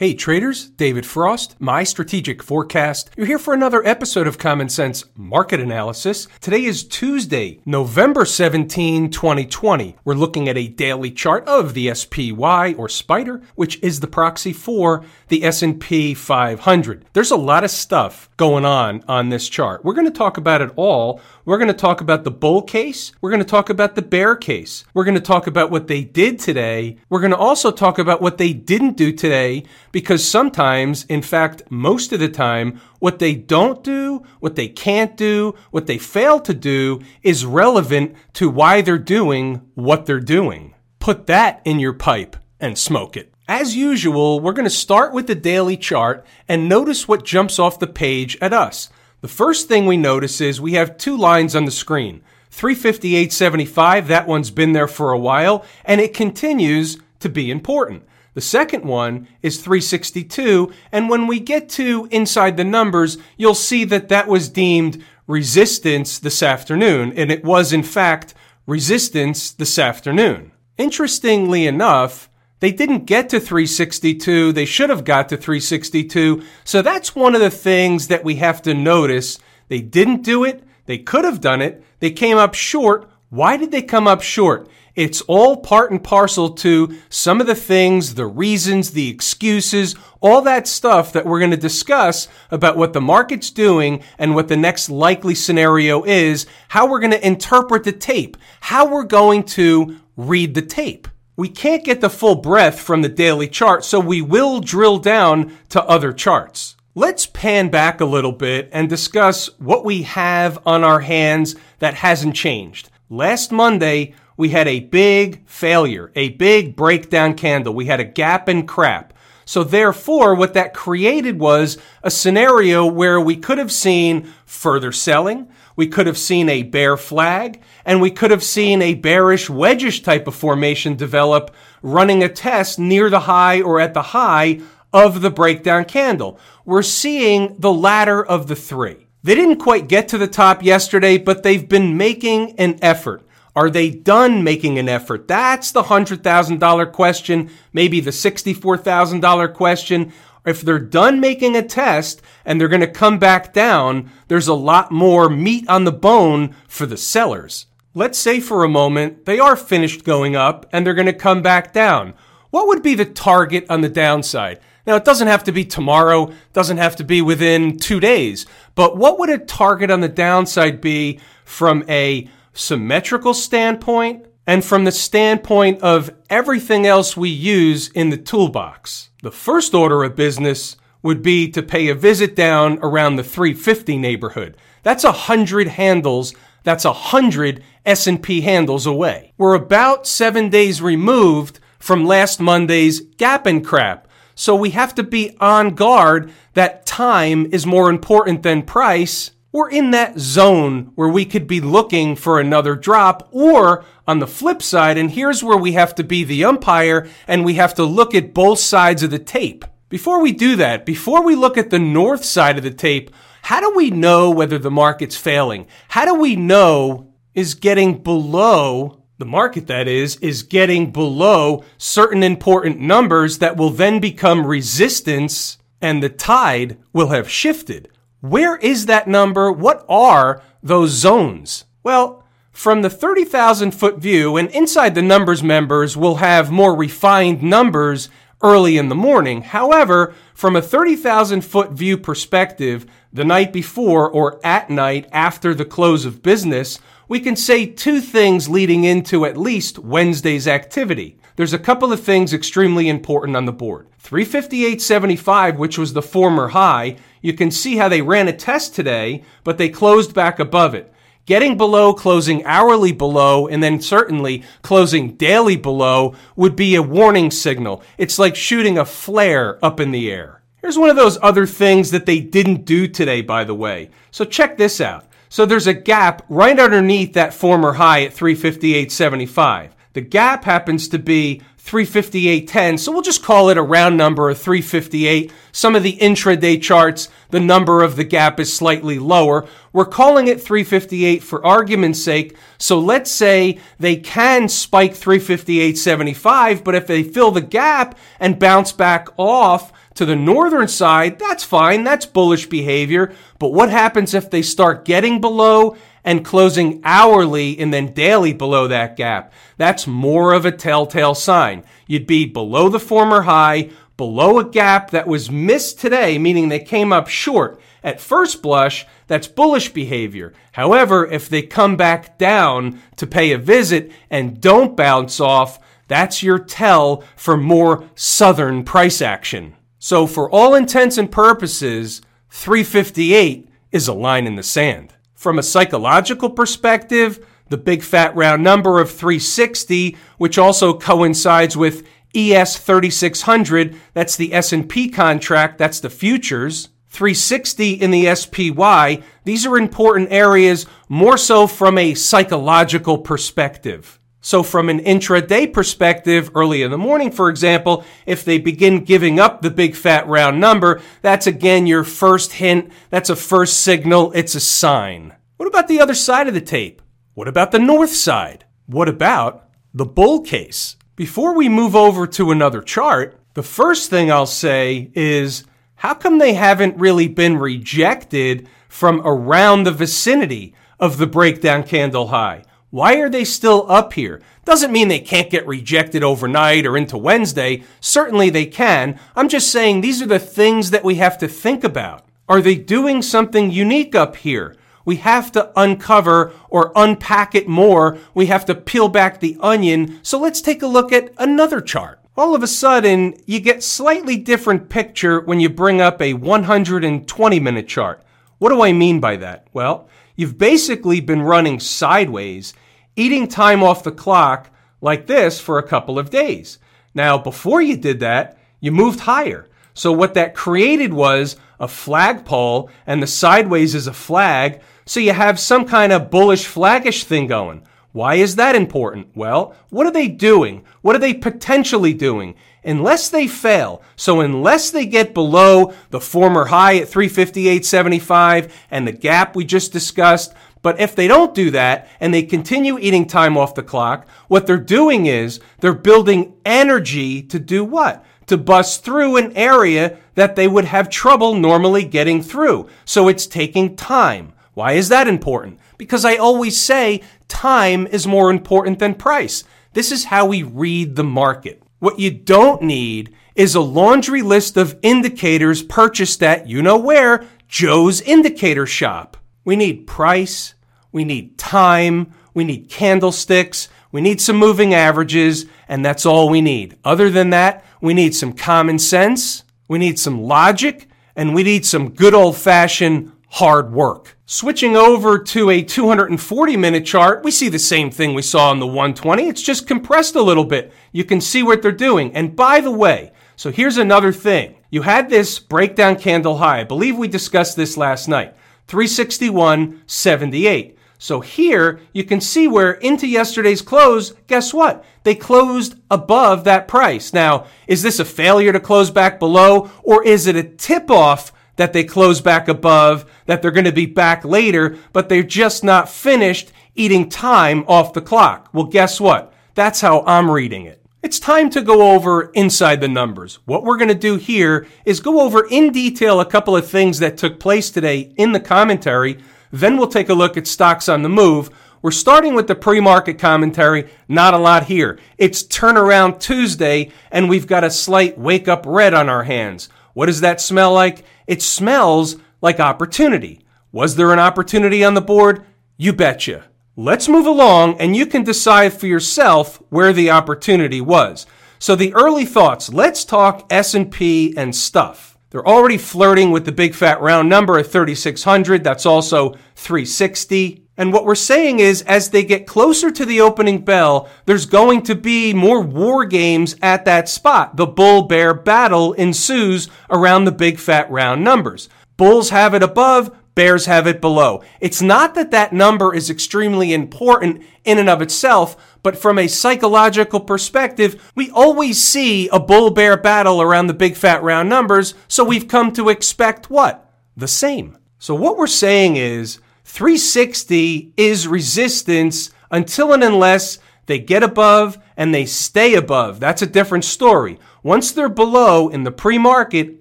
Hey traders, David Frost, my strategic forecast. You're here for another episode of Common Sense Market Analysis. Today is Tuesday, November 17, 2020. We're looking at a daily chart of the SPY or Spider, which is the proxy for the S&P 500. There's a lot of stuff going on on this chart. We're going to talk about it all. We're going to talk about the bull case. We're going to talk about the bear case. We're going to talk about what they did today. We're going to also talk about what they didn't do today because sometimes, in fact, most of the time, what they don't do, what they can't do, what they fail to do is relevant to why they're doing what they're doing. Put that in your pipe and smoke it. As usual, we're going to start with the daily chart and notice what jumps off the page at us. The first thing we notice is we have two lines on the screen. 358.75, that one's been there for a while, and it continues to be important. The second one is 362, and when we get to inside the numbers, you'll see that that was deemed resistance this afternoon, and it was in fact resistance this afternoon. Interestingly enough, they didn't get to 362. They should have got to 362. So that's one of the things that we have to notice. They didn't do it. They could have done it. They came up short. Why did they come up short? It's all part and parcel to some of the things, the reasons, the excuses, all that stuff that we're going to discuss about what the market's doing and what the next likely scenario is, how we're going to interpret the tape, how we're going to read the tape. We can't get the full breadth from the daily chart, so we will drill down to other charts. Let's pan back a little bit and discuss what we have on our hands that hasn't changed. Last Monday, we had a big failure, a big breakdown candle. We had a gap and crap. So therefore, what that created was a scenario where we could have seen further selling, we could have seen a bear flag, and we could have seen a bearish wedgish type of formation develop running a test near the high or at the high of the breakdown candle. We're seeing the latter of the three. They didn't quite get to the top yesterday, but they've been making an effort. Are they done making an effort? That's the $100,000 question, maybe the $64,000 question. If they're done making a test and they're going to come back down, there's a lot more meat on the bone for the sellers. Let's say for a moment they are finished going up and they're going to come back down. What would be the target on the downside? Now, it doesn't have to be tomorrow, doesn't have to be within two days, but what would a target on the downside be from a symmetrical standpoint and from the standpoint of everything else we use in the toolbox. The first order of business would be to pay a visit down around the 350 neighborhood. That's a hundred handles. That's a hundred S&P handles away. We're about seven days removed from last Monday's gap and crap. So we have to be on guard that time is more important than price we're in that zone where we could be looking for another drop or on the flip side, and here's where we have to be the umpire and we have to look at both sides of the tape. Before we do that, before we look at the north side of the tape, how do we know whether the market's failing? How do we know is getting below the market that is, is getting below certain important numbers that will then become resistance and the tide will have shifted. Where is that number? What are those zones? Well, from the 30,000 foot view, and inside the numbers members will have more refined numbers early in the morning. However, from a 30,000 foot view perspective, the night before or at night after the close of business, we can say two things leading into at least Wednesday's activity. There's a couple of things extremely important on the board. 358.75, which was the former high, you can see how they ran a test today, but they closed back above it. Getting below, closing hourly below, and then certainly closing daily below would be a warning signal. It's like shooting a flare up in the air. Here's one of those other things that they didn't do today, by the way. So check this out. So there's a gap right underneath that former high at 358.75. The gap happens to be 358.10. So we'll just call it a round number of 358. Some of the intraday charts, the number of the gap is slightly lower. We're calling it 358 for argument's sake. So let's say they can spike 358.75, but if they fill the gap and bounce back off to the northern side, that's fine. That's bullish behavior. But what happens if they start getting below and closing hourly and then daily below that gap? That's more of a telltale sign. You'd be below the former high, below a gap that was missed today, meaning they came up short. At first blush, that's bullish behavior. However, if they come back down to pay a visit and don't bounce off, that's your tell for more southern price action. So for all intents and purposes, 358 is a line in the sand. From a psychological perspective, the big fat round number of 360, which also coincides with ES 3600, that's the S&P contract, that's the futures, 360 in the SPY, these are important areas more so from a psychological perspective. So from an intraday perspective, early in the morning, for example, if they begin giving up the big fat round number, that's again your first hint. That's a first signal. It's a sign. What about the other side of the tape? What about the north side? What about the bull case? Before we move over to another chart, the first thing I'll say is how come they haven't really been rejected from around the vicinity of the breakdown candle high? Why are they still up here? Doesn't mean they can't get rejected overnight or into Wednesday. Certainly they can. I'm just saying these are the things that we have to think about. Are they doing something unique up here? We have to uncover or unpack it more. We have to peel back the onion. So let's take a look at another chart. All of a sudden, you get slightly different picture when you bring up a 120 minute chart. What do I mean by that? Well, you've basically been running sideways eating time off the clock like this for a couple of days. Now, before you did that, you moved higher. So what that created was a flagpole and the sideways is a flag. So you have some kind of bullish flaggish thing going. Why is that important? Well, what are they doing? What are they potentially doing? Unless they fail, so unless they get below the former high at 358.75 and the gap we just discussed, but if they don't do that and they continue eating time off the clock, what they're doing is they're building energy to do what? To bust through an area that they would have trouble normally getting through. So it's taking time. Why is that important? Because I always say time is more important than price. This is how we read the market. What you don't need is a laundry list of indicators purchased at you know where, Joe's Indicator Shop. We need price, we need time, we need candlesticks, we need some moving averages, and that's all we need. Other than that, we need some common sense, we need some logic, and we need some good old fashioned hard work. Switching over to a 240 minute chart, we see the same thing we saw on the 120. It's just compressed a little bit. You can see what they're doing. And by the way, so here's another thing. You had this breakdown candle high. I believe we discussed this last night. 361.78. So here you can see where into yesterday's close, guess what? They closed above that price. Now, is this a failure to close back below or is it a tip off that they close back above, that they're going to be back later, but they're just not finished eating time off the clock? Well, guess what? That's how I'm reading it. It's time to go over inside the numbers. What we're going to do here is go over in detail a couple of things that took place today in the commentary. Then we'll take a look at stocks on the move. We're starting with the pre-market commentary. Not a lot here. It's turnaround Tuesday and we've got a slight wake up red on our hands. What does that smell like? It smells like opportunity. Was there an opportunity on the board? You betcha. Let's move along and you can decide for yourself where the opportunity was. So the early thoughts, let's talk S&P and stuff. They're already flirting with the big fat round number of 3600. That's also 360. And what we're saying is as they get closer to the opening bell, there's going to be more war games at that spot. The bull bear battle ensues around the big fat round numbers. Bulls have it above, bears have it below. It's not that that number is extremely important in and of itself, but from a psychological perspective, we always see a bull bear battle around the big fat round numbers, so we've come to expect what? The same. So what we're saying is 360 is resistance until and unless they get above and they stay above. That's a different story. Once they're below in the pre-market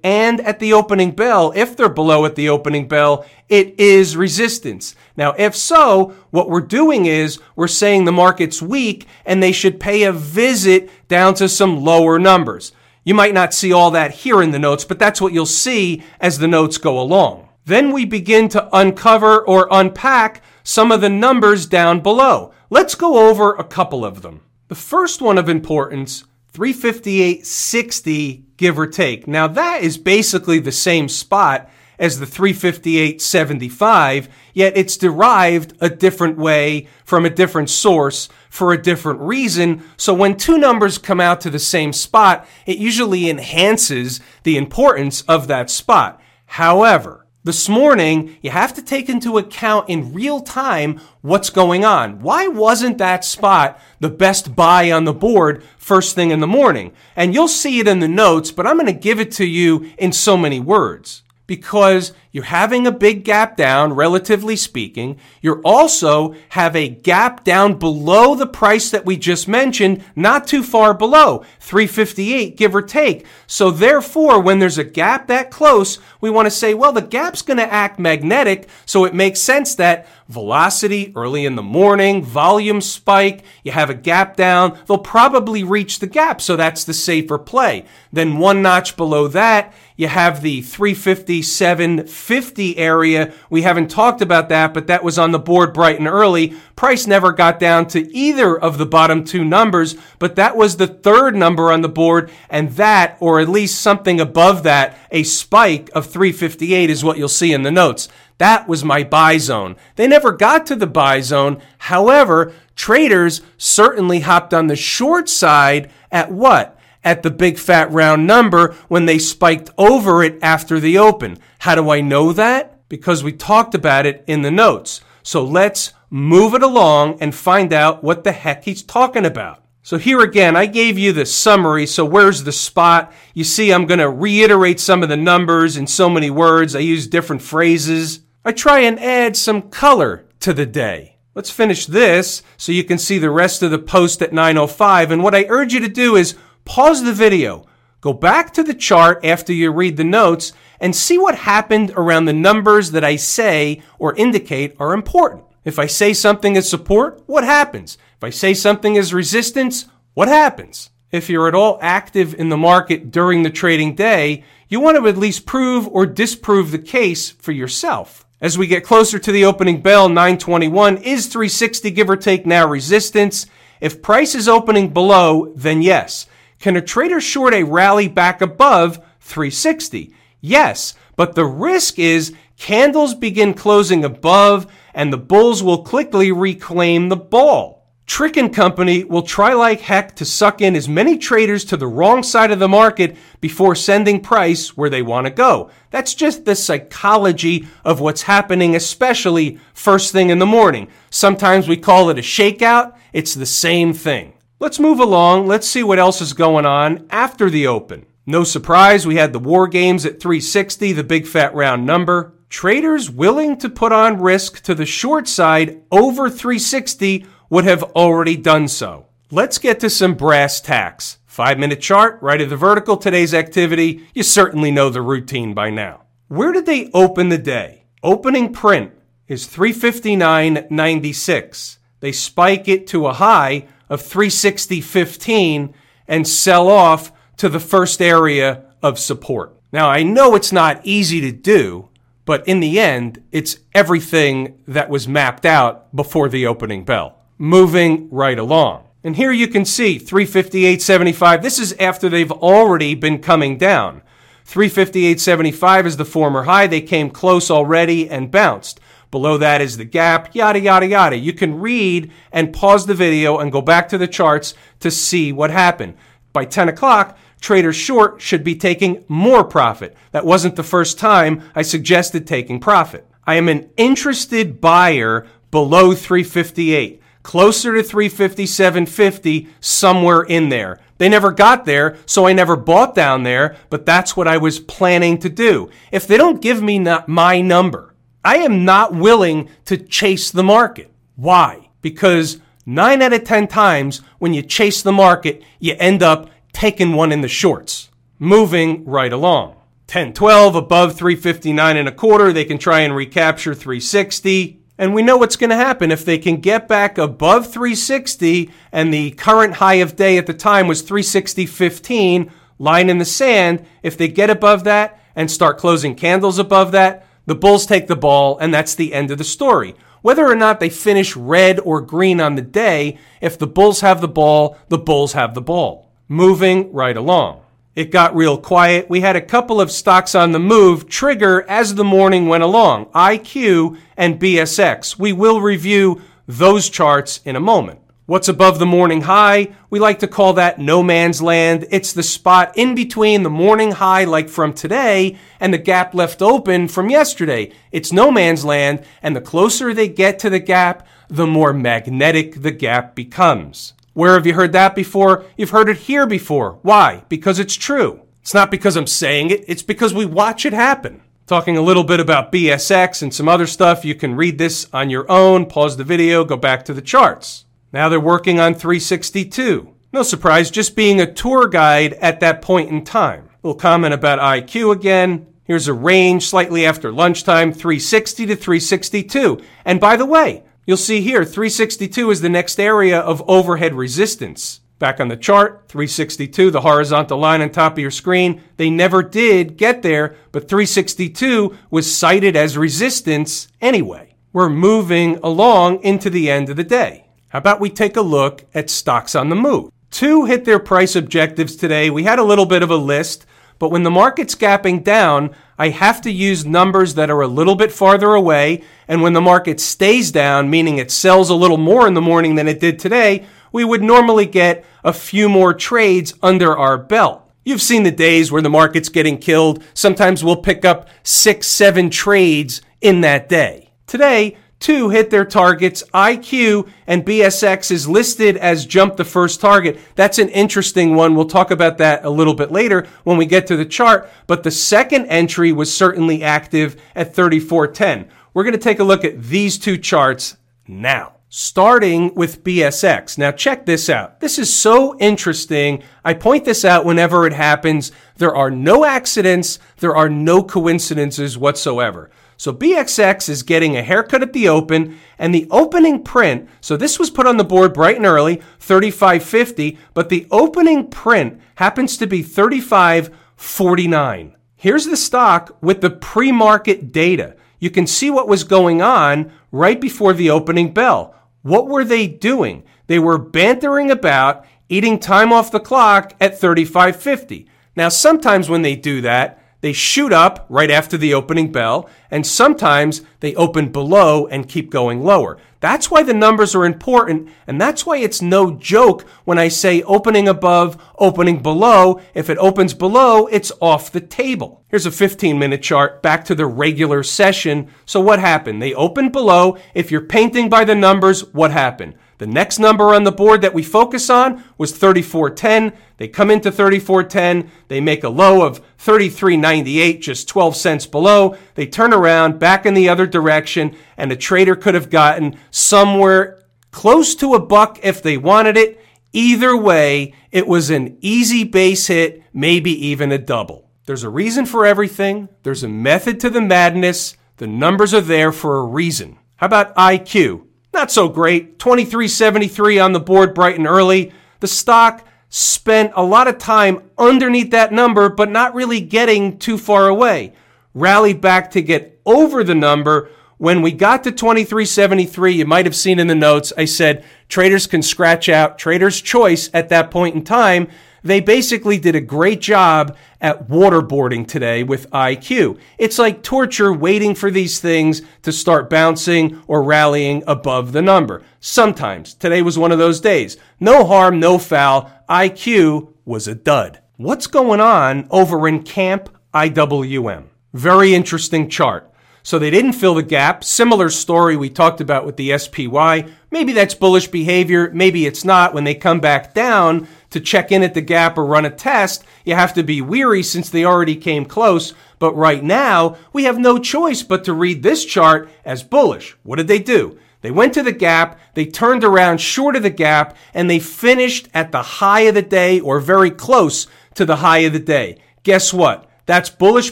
and at the opening bell, if they're below at the opening bell, it is resistance. Now, if so, what we're doing is we're saying the market's weak and they should pay a visit down to some lower numbers. You might not see all that here in the notes, but that's what you'll see as the notes go along. Then we begin to uncover or unpack some of the numbers down below. Let's go over a couple of them. The first one of importance 358.60, give or take. Now that is basically the same spot as the 358.75, yet it's derived a different way from a different source for a different reason. So when two numbers come out to the same spot, it usually enhances the importance of that spot. However, this morning, you have to take into account in real time what's going on. Why wasn't that spot the best buy on the board first thing in the morning? And you'll see it in the notes, but I'm going to give it to you in so many words because you're having a big gap down, relatively speaking. You're also have a gap down below the price that we just mentioned, not too far below, 358, give or take. So therefore, when there's a gap that close, we want to say, well, the gap's going to act magnetic. So it makes sense that velocity early in the morning, volume spike, you have a gap down, they'll probably reach the gap. So that's the safer play. Then one notch below that, you have the 357.50 area. We haven't talked about that, but that was on the board bright and early. Price never got down to either of the bottom two numbers, but that was the third number on the board. And that, or at least something above that, a spike of 358 is what you'll see in the notes. That was my buy zone. They never got to the buy zone. However, traders certainly hopped on the short side at what? At the big fat round number when they spiked over it after the open. How do I know that? Because we talked about it in the notes. So let's move it along and find out what the heck he's talking about. So here again, I gave you the summary. So where's the spot? You see, I'm going to reiterate some of the numbers in so many words. I use different phrases. I try and add some color to the day. Let's finish this so you can see the rest of the post at 905. And what I urge you to do is pause the video, go back to the chart after you read the notes, and see what happened around the numbers that I say or indicate are important. If I say something is support, what happens? If I say something is resistance, what happens? If you're at all active in the market during the trading day, you want to at least prove or disprove the case for yourself. As we get closer to the opening bell, 921 is 360 give or take now resistance. If price is opening below, then yes. Can a trader short a rally back above 360? Yes, but the risk is candles begin closing above and the bulls will quickly reclaim the ball. Trick and Company will try like heck to suck in as many traders to the wrong side of the market before sending price where they want to go. That's just the psychology of what's happening, especially first thing in the morning. Sometimes we call it a shakeout. It's the same thing. Let's move along. Let's see what else is going on after the Open. No surprise, we had the War Games at 360, the big fat round number. Traders willing to put on risk to the short side over 360 would have already done so. Let's get to some brass tacks. Five minute chart, right of the vertical, today's activity. You certainly know the routine by now. Where did they open the day? Opening print is 359.96. They spike it to a high of 360.15 and sell off to the first area of support. Now, I know it's not easy to do, but in the end, it's everything that was mapped out before the opening bell. Moving right along. And here you can see 358.75. This is after they've already been coming down. 358.75 is the former high. They came close already and bounced. Below that is the gap, yada, yada, yada. You can read and pause the video and go back to the charts to see what happened. By 10 o'clock, traders short should be taking more profit. That wasn't the first time I suggested taking profit. I am an interested buyer below 358, closer to 357.50, somewhere in there. They never got there, so I never bought down there, but that's what I was planning to do. If they don't give me my number, I am not willing to chase the market. Why? Because nine out of 10 times when you chase the market, you end up taking one in the shorts, moving right along. 10 12 above 359 and a quarter, they can try and recapture 360. And we know what's going to happen if they can get back above 360 and the current high of day at the time was 360.15, line in the sand. If they get above that and start closing candles above that, the Bulls take the ball and that's the end of the story. Whether or not they finish red or green on the day, if the Bulls have the ball, the Bulls have the ball. Moving right along. It got real quiet. We had a couple of stocks on the move trigger as the morning went along IQ and BSX. We will review those charts in a moment. What's above the morning high? We like to call that no man's land. It's the spot in between the morning high, like from today, and the gap left open from yesterday. It's no man's land, and the closer they get to the gap, the more magnetic the gap becomes. Where have you heard that before? You've heard it here before. Why? Because it's true. It's not because I'm saying it, it's because we watch it happen. Talking a little bit about BSX and some other stuff. You can read this on your own, pause the video, go back to the charts. Now they're working on 362. No surprise, just being a tour guide at that point in time. A little comment about IQ again. Here's a range slightly after lunchtime, 360 to 362. And by the way, You'll see here 362 is the next area of overhead resistance. Back on the chart, 362, the horizontal line on top of your screen, they never did get there, but 362 was cited as resistance anyway. We're moving along into the end of the day. How about we take a look at stocks on the move? Two hit their price objectives today. We had a little bit of a list, but when the market's gapping down, I have to use numbers that are a little bit farther away. And when the market stays down, meaning it sells a little more in the morning than it did today, we would normally get a few more trades under our belt. You've seen the days where the market's getting killed. Sometimes we'll pick up six, seven trades in that day. Today, Two hit their targets. IQ and BSX is listed as jump the first target. That's an interesting one. We'll talk about that a little bit later when we get to the chart. But the second entry was certainly active at 3410. We're going to take a look at these two charts now. Starting with BSX. Now check this out. This is so interesting. I point this out whenever it happens. There are no accidents. There are no coincidences whatsoever. So BSX is getting a haircut at the open and the opening print. So this was put on the board bright and early, 35.50, but the opening print happens to be 35.49. Here's the stock with the pre-market data. You can see what was going on right before the opening bell. What were they doing? They were bantering about eating time off the clock at 35.50. Now, sometimes when they do that, they shoot up right after the opening bell, and sometimes they open below and keep going lower. That's why the numbers are important, and that's why it's no joke when I say opening above, opening below. If it opens below, it's off the table. Here's a 15 minute chart back to the regular session. So what happened? They opened below. If you're painting by the numbers, what happened? The next number on the board that we focus on was 3410. They come into 3410. They make a low of 3398, just 12 cents below. They turn around back in the other direction, and a trader could have gotten somewhere close to a buck if they wanted it. Either way, it was an easy base hit, maybe even a double. There's a reason for everything. There's a method to the madness. The numbers are there for a reason. How about IQ? Not so great. 2373 on the board bright and early. The stock spent a lot of time underneath that number, but not really getting too far away. Rallied back to get over the number. When we got to 2373, you might have seen in the notes, I said traders can scratch out trader's choice at that point in time they basically did a great job at waterboarding today with IQ. It's like torture waiting for these things to start bouncing or rallying above the number. Sometimes. Today was one of those days. No harm, no foul. IQ was a dud. What's going on over in Camp IWM? Very interesting chart. So they didn't fill the gap. Similar story we talked about with the SPY. Maybe that's bullish behavior. Maybe it's not. When they come back down to check in at the gap or run a test, you have to be weary since they already came close. But right now, we have no choice but to read this chart as bullish. What did they do? They went to the gap, they turned around short of the gap, and they finished at the high of the day or very close to the high of the day. Guess what? That's bullish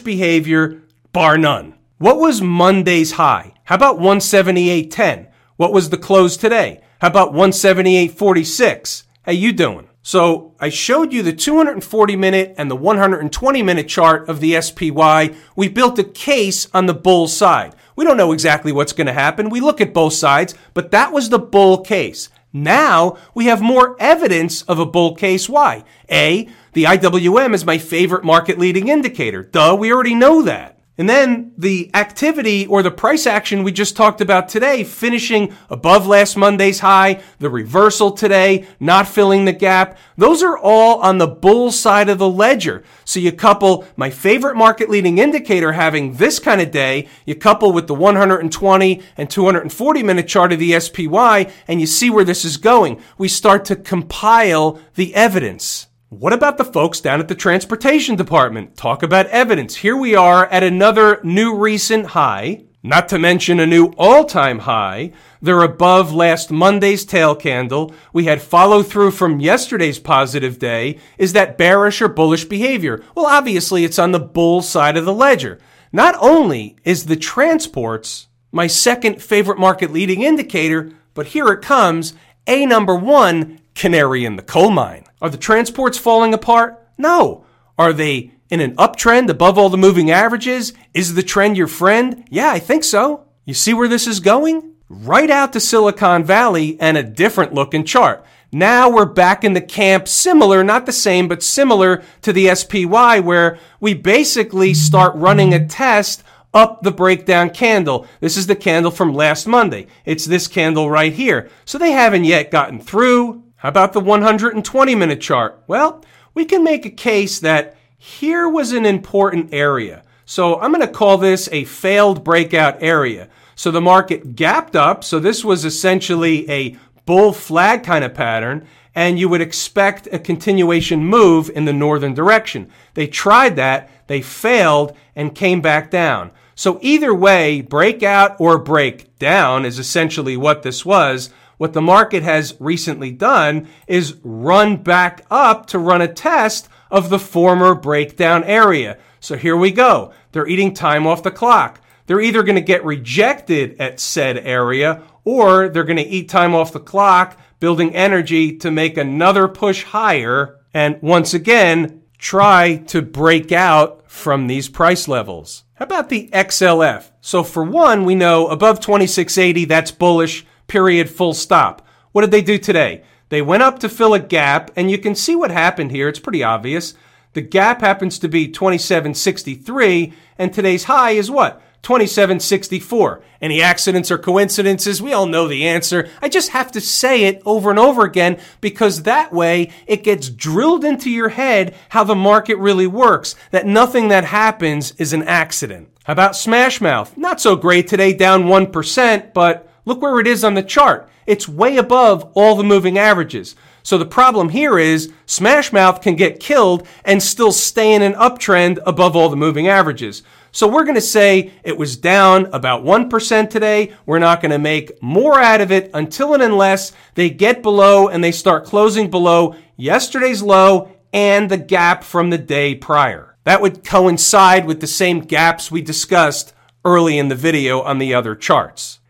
behavior, bar none. What was Monday's high? How about 178.10? What was the close today? How about 178.46? How you doing? So I showed you the 240 minute and the 120 minute chart of the SPY. We built a case on the bull side. We don't know exactly what's going to happen. We look at both sides, but that was the bull case. Now we have more evidence of a bull case. Why? A, the IWM is my favorite market leading indicator. Duh, we already know that. And then the activity or the price action we just talked about today, finishing above last Monday's high, the reversal today, not filling the gap, those are all on the bull side of the ledger. So you couple my favorite market leading indicator having this kind of day, you couple with the 120 and 240 minute chart of the SPY, and you see where this is going. We start to compile the evidence. What about the folks down at the transportation department? Talk about evidence. Here we are at another new recent high, not to mention a new all time high. They're above last Monday's tail candle. We had follow through from yesterday's positive day. Is that bearish or bullish behavior? Well, obviously it's on the bull side of the ledger. Not only is the transports my second favorite market leading indicator, but here it comes. A number one canary in the coal mine. Are the transports falling apart? No. Are they in an uptrend above all the moving averages? Is the trend your friend? Yeah, I think so. You see where this is going? Right out to Silicon Valley and a different looking chart. Now we're back in the camp similar, not the same, but similar to the SPY where we basically start running a test up the breakdown candle. This is the candle from last Monday. It's this candle right here. So they haven't yet gotten through. How about the 120 minute chart? Well, we can make a case that here was an important area. So I'm going to call this a failed breakout area. So the market gapped up. So this was essentially a bull flag kind of pattern. And you would expect a continuation move in the northern direction. They tried that. They failed and came back down. So either way, breakout or break down is essentially what this was. What the market has recently done is run back up to run a test of the former breakdown area. So here we go. They're eating time off the clock. They're either going to get rejected at said area or they're going to eat time off the clock, building energy to make another push higher and once again try to break out from these price levels. How about the XLF? So for one, we know above 2680, that's bullish period, full stop. What did they do today? They went up to fill a gap, and you can see what happened here. It's pretty obvious. The gap happens to be 2763, and today's high is what? 2764. Any accidents or coincidences? We all know the answer. I just have to say it over and over again because that way it gets drilled into your head how the market really works, that nothing that happens is an accident. How about Smashmouth? Not so great today, down 1%, but Look where it is on the chart. It's way above all the moving averages. So the problem here is Smashmouth can get killed and still stay in an uptrend above all the moving averages. So we're going to say it was down about 1% today. We're not going to make more out of it until and unless they get below and they start closing below yesterday's low and the gap from the day prior. That would coincide with the same gaps we discussed early in the video on the other charts.